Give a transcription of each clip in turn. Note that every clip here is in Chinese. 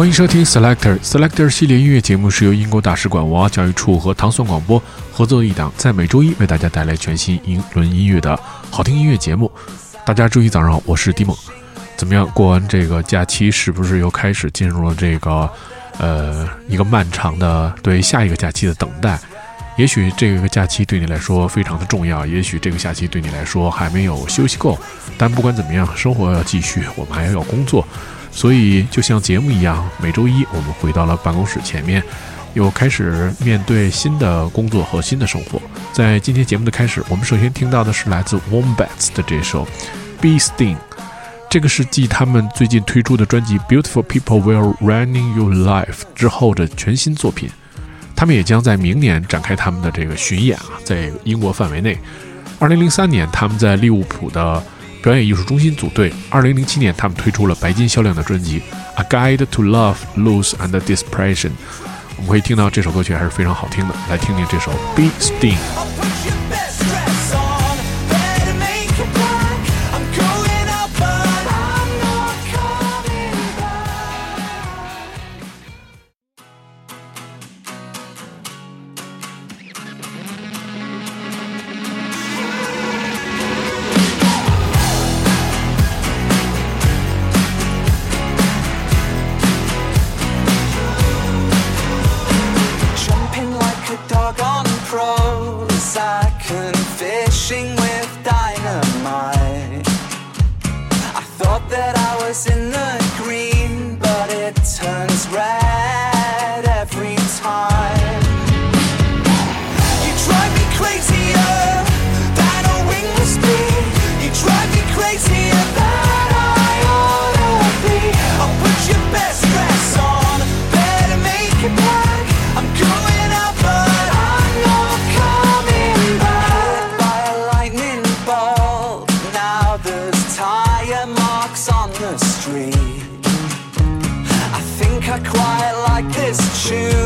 欢迎收听 Selector Selector 系列音乐节目，是由英国大使馆文化教育处和糖蒜广播合作的一档，在每周一为大家带来全新英伦音乐的好听音乐节目。大家周一早上好，我是迪蒙。怎么样？过完这个假期，是不是又开始进入了这个呃一个漫长的对下一个假期的等待？也许这个假期对你来说非常的重要，也许这个假期对你来说还没有休息够。但不管怎么样，生活要继续，我们还要工作。所以，就像节目一样，每周一我们回到了办公室前面，又开始面对新的工作和新的生活。在今天节目的开始，我们首先听到的是来自 Wombats 的这首《Be Sting》，这个是继他们最近推出的专辑《Beautiful People Will Running Your Life》之后的全新作品。他们也将在明年展开他们的这个巡演啊，在英国范围内。二零零三年，他们在利物浦的。表演艺术中心组队。二零零七年，他们推出了白金销量的专辑《A Guide to Love, Lose and Depression》。我们可以听到这首歌曲还是非常好听的。来听听这首《Be Sting》。you.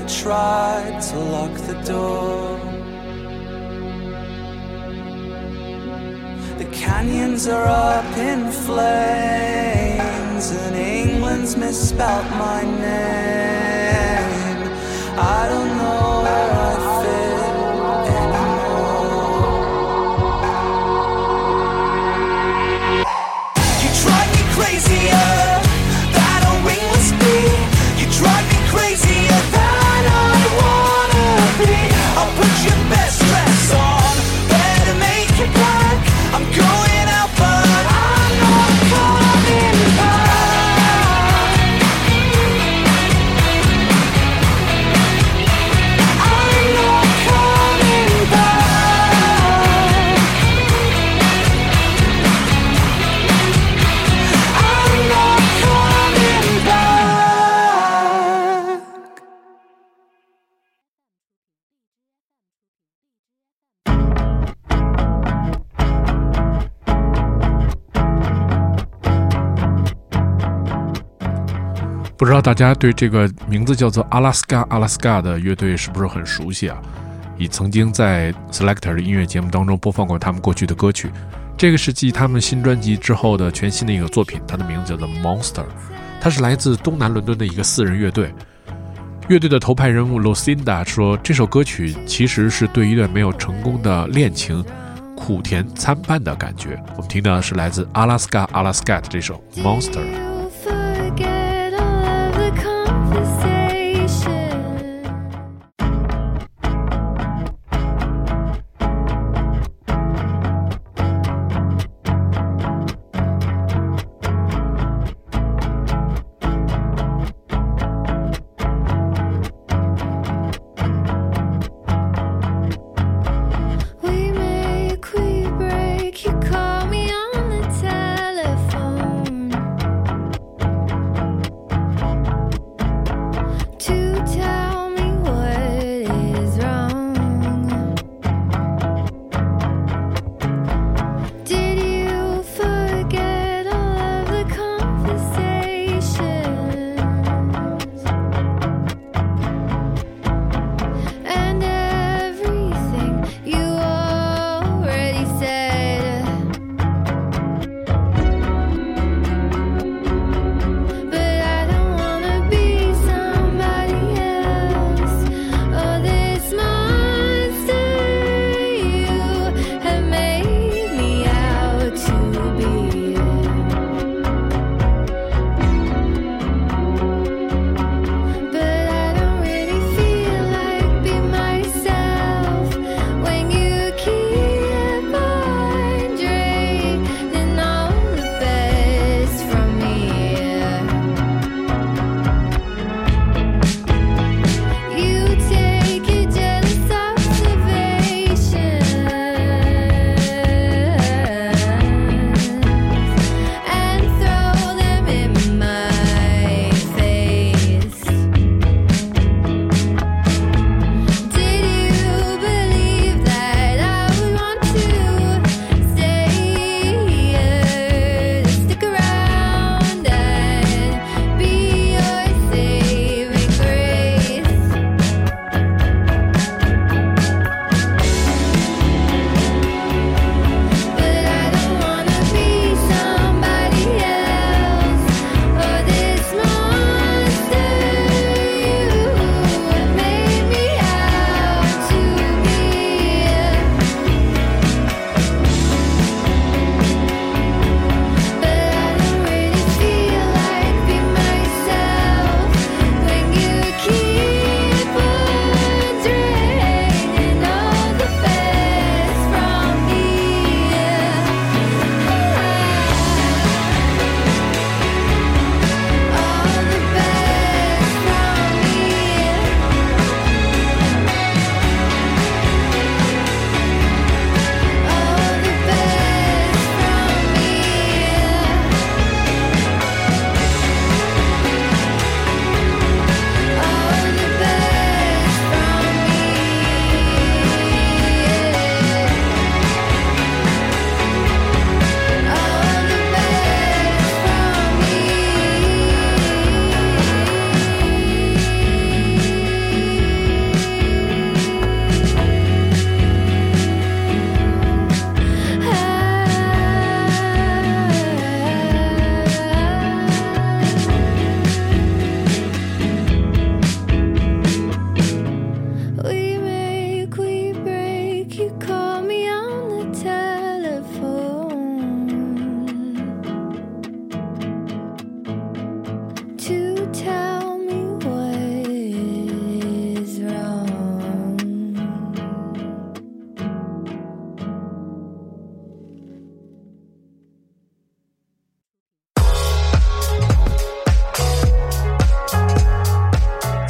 I tried to lock the door. The canyons are up in flames, and England's misspelt my name. 不知道大家对这个名字叫做阿拉斯加阿拉斯加的乐队是不是很熟悉啊？也曾经在 Selector 的音乐节目当中播放过他们过去的歌曲。这个是继他们新专辑之后的全新的一个作品，它的名字叫做 Monster。它是来自东南伦敦的一个四人乐队。乐队的头牌人物 Lucinda 说：“这首歌曲其实是对一段没有成功的恋情苦甜参半的感觉。”我们听的是来自阿拉斯加阿拉斯加的这首 Monster。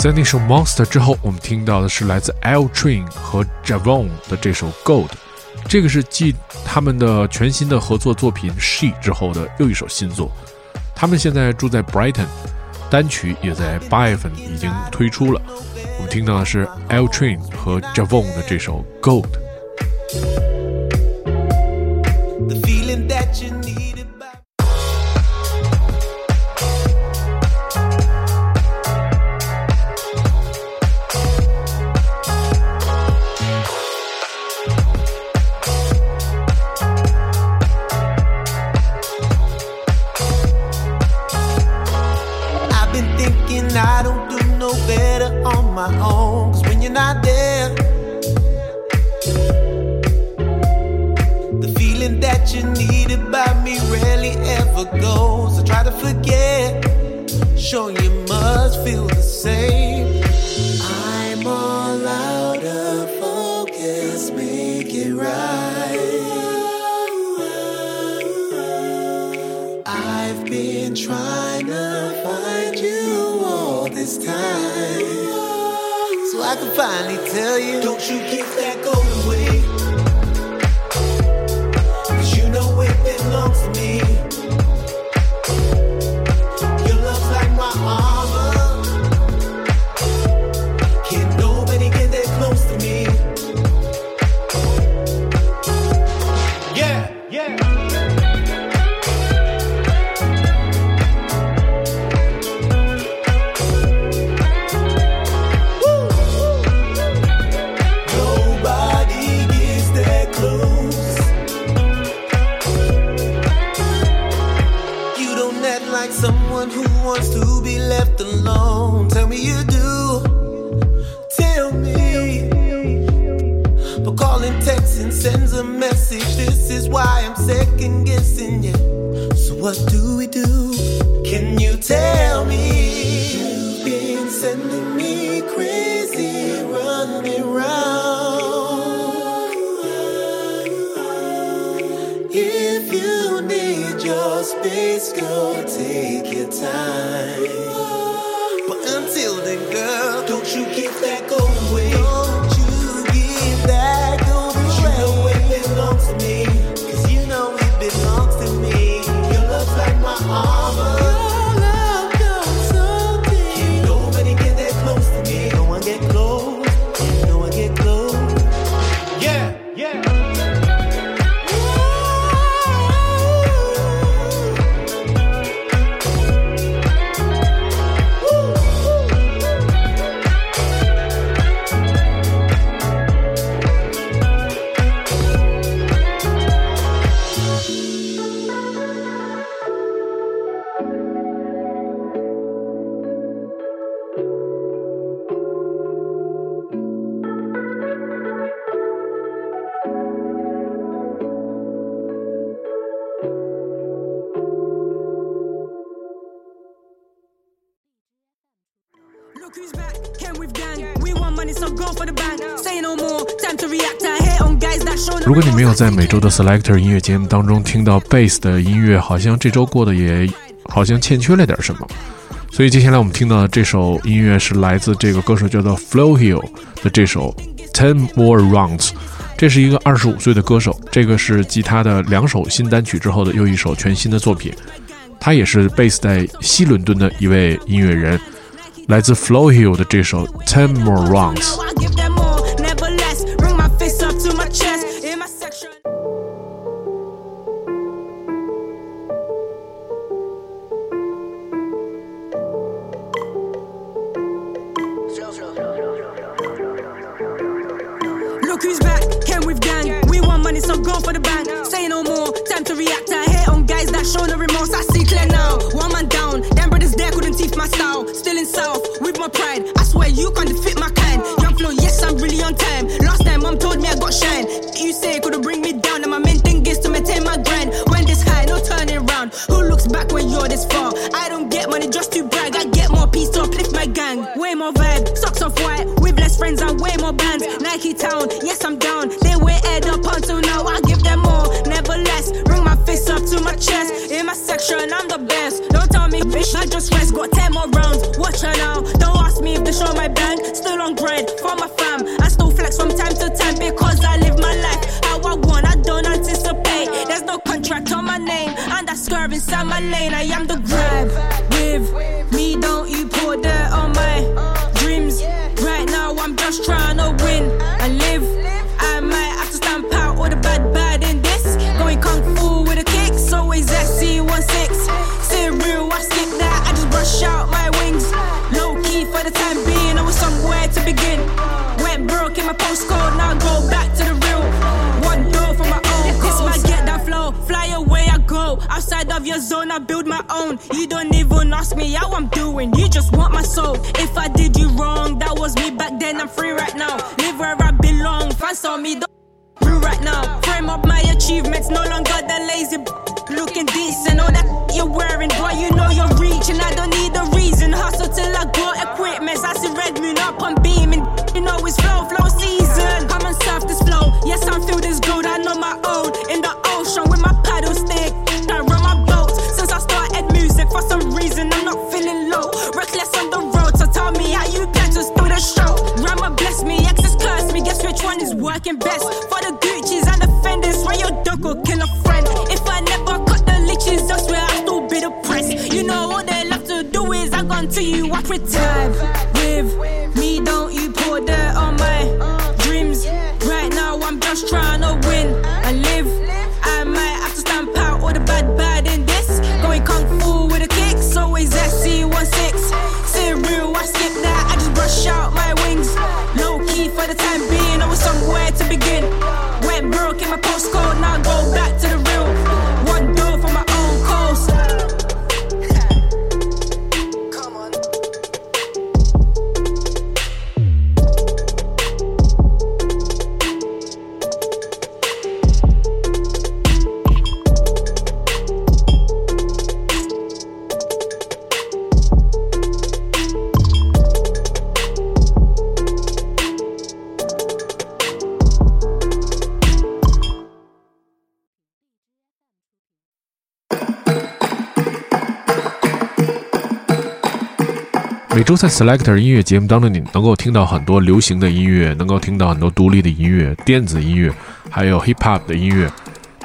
在那首《Monster》之后，我们听到的是来自 L Train 和 Javon 的这首《Gold》，这个是继他们的全新的合作作品《She》之后的又一首新作。他们现在住在 Brighton，单曲也在八月份已经推出了。我们听到的是 L Train 和 Javon 的这首《Gold》。and I don't do no better on my own. Cause when you're not there, the feeling that you needed by me rarely ever goes. I try to forget, sure you must feel the same. Finally tell you, don't you give you give that go who's back, came with gang. We want money, so go for the bank. Say no more, time to react. I hate on guys that show 如果你没有在每周的 Selector 音乐节目当中听到 Bass 的音乐，好像这周过得也好像欠缺了点什么。所以接下来我们听到的这首音乐是来自这个歌手叫做 Flow Hill 的这首 Ten More Rounds。这是一个二十五岁的歌手，这个是继他的两首新单曲之后的又一首全新的作品。他也是 base 在西伦敦的一位音乐人，来自 Flow Hill 的这首 Ten More Rounds。 Just trying to win and live. I might have to stamp out all the bad, bad in this. Going kung fu with a kick, so always SC16. Say real, I skip that. I just brush out my wings. Low key for the time being, I was somewhere to begin. Went broke in my postcode, now go back to the real. One door for my own. This might get that flow. Fly away, I go. Outside of your zone, I build my own. You don't even ask me how I'm doing. You just want my soul. If I did free right now. Live where I belong, fans on me, don't through right now. Frame up my achievements, no longer the lazy. Looking decent, all that you're wearing, boy, you know you're reaching. I don't need a reason. Hustle till I got equipment. I see Red Moon up, I'm beaming. You know it's flow, flow season. Come on, surf this flow. Yes, I'm through the 周在 Selector 音乐节目当中，你能够听到很多流行的音乐，能够听到很多独立的音乐、电子音乐，还有 Hip Hop 的音乐。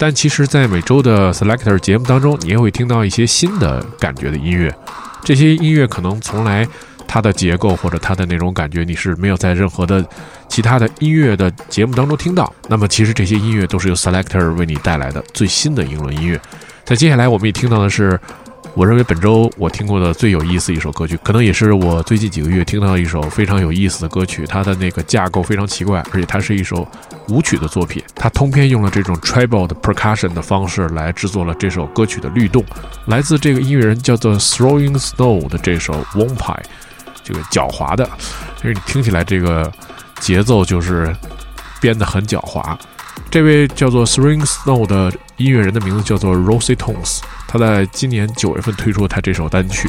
但其实，在每周的 Selector 节目当中，你也会听到一些新的感觉的音乐。这些音乐可能从来它的结构或者它的那种感觉，你是没有在任何的其他的音乐的节目当中听到。那么，其实这些音乐都是由 Selector 为你带来的最新的英伦音乐。在接下来，我们也听到的是。我认为本周我听过的最有意思一首歌曲，可能也是我最近几个月听到一首非常有意思的歌曲。它的那个架构非常奇怪，而且它是一首舞曲的作品。它通篇用了这种 tribal 的 percussion 的方式来制作了这首歌曲的律动。来自这个音乐人叫做 Throwing Snow 的这首 w o n p i 这个狡猾的，就是你听起来这个节奏就是编得很狡猾。这位叫做 Throwing Snow 的音乐人的名字叫做 Rosie Tones。他在今年九月份推出了他这首单曲。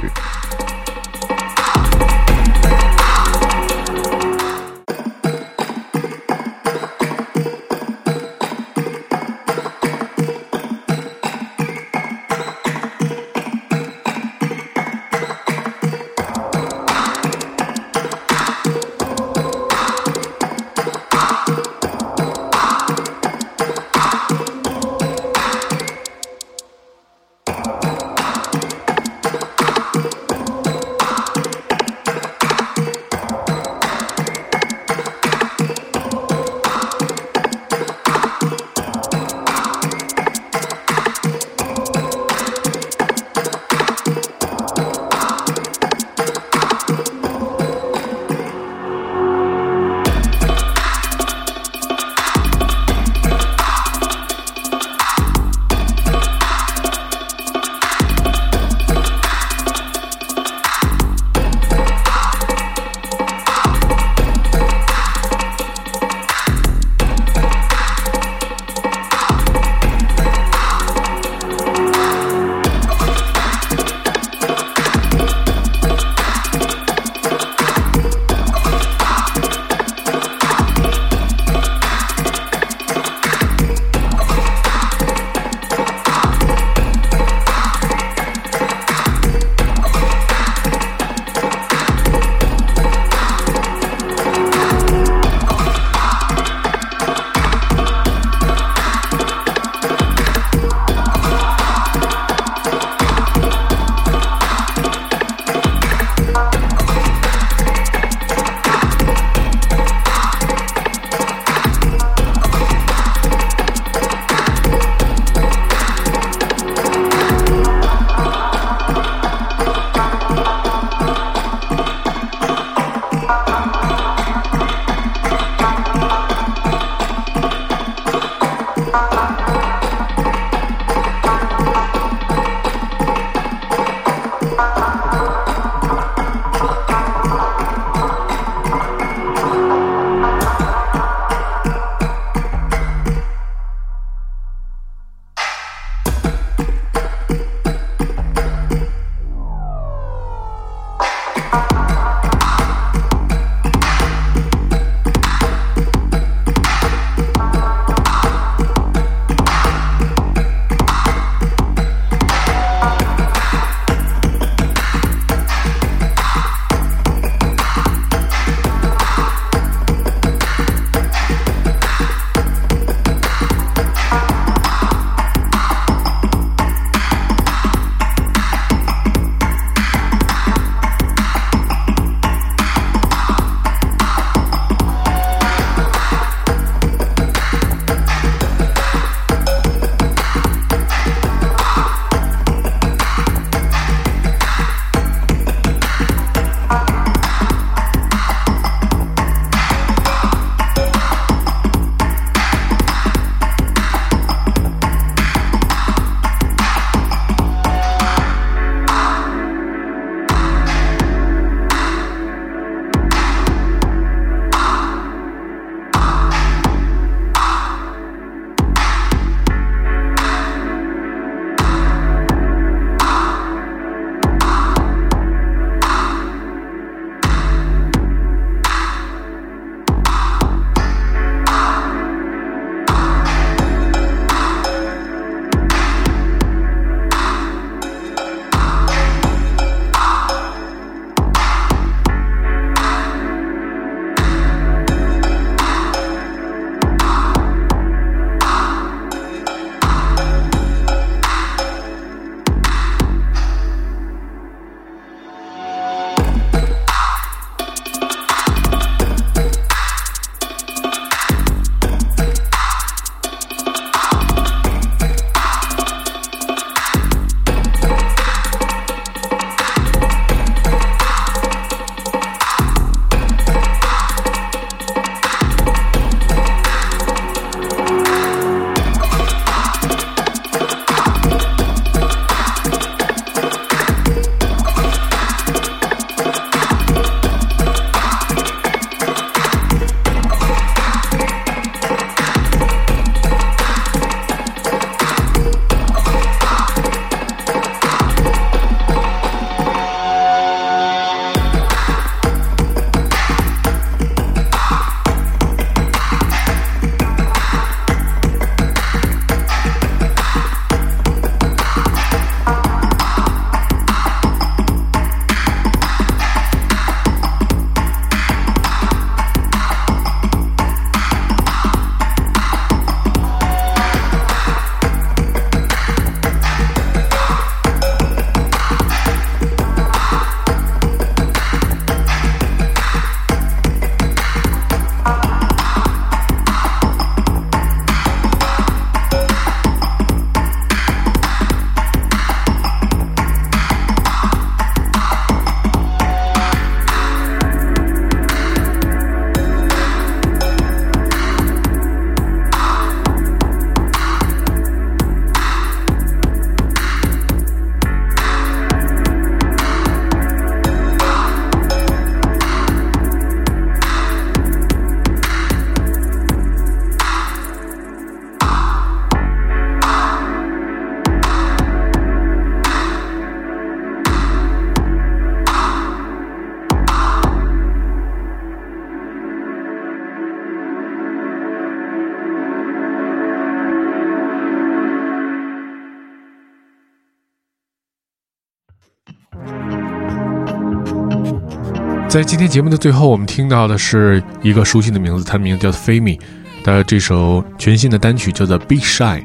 在今天节目的最后，我们听到的是一个熟悉的名字，他的名字叫做 Femi 的这首全新的单曲叫做《Be Shy》。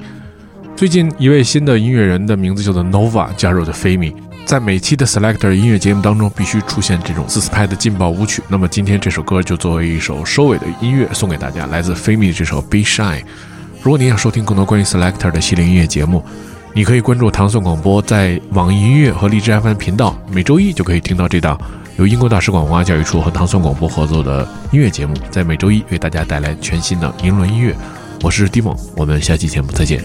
最近一位新的音乐人的名字叫做 Nova 加入的 Femi，在每期的 Selector 音乐节目当中必须出现这种四四拍的劲爆舞曲。那么今天这首歌就作为一首收尾的音乐送给大家，来自 Femi 的这首《Be Shy》。如果你想收听更多关于 Selector 的系列音乐节目，你可以关注糖蒜广播，在网易音乐和荔枝 FM 频道，每周一就可以听到这档由英国大使馆文化教育处和唐宋广播合作的音乐节目，在每周一为大家带来全新的英伦音乐。我是 d i m o 我们下期节目再见。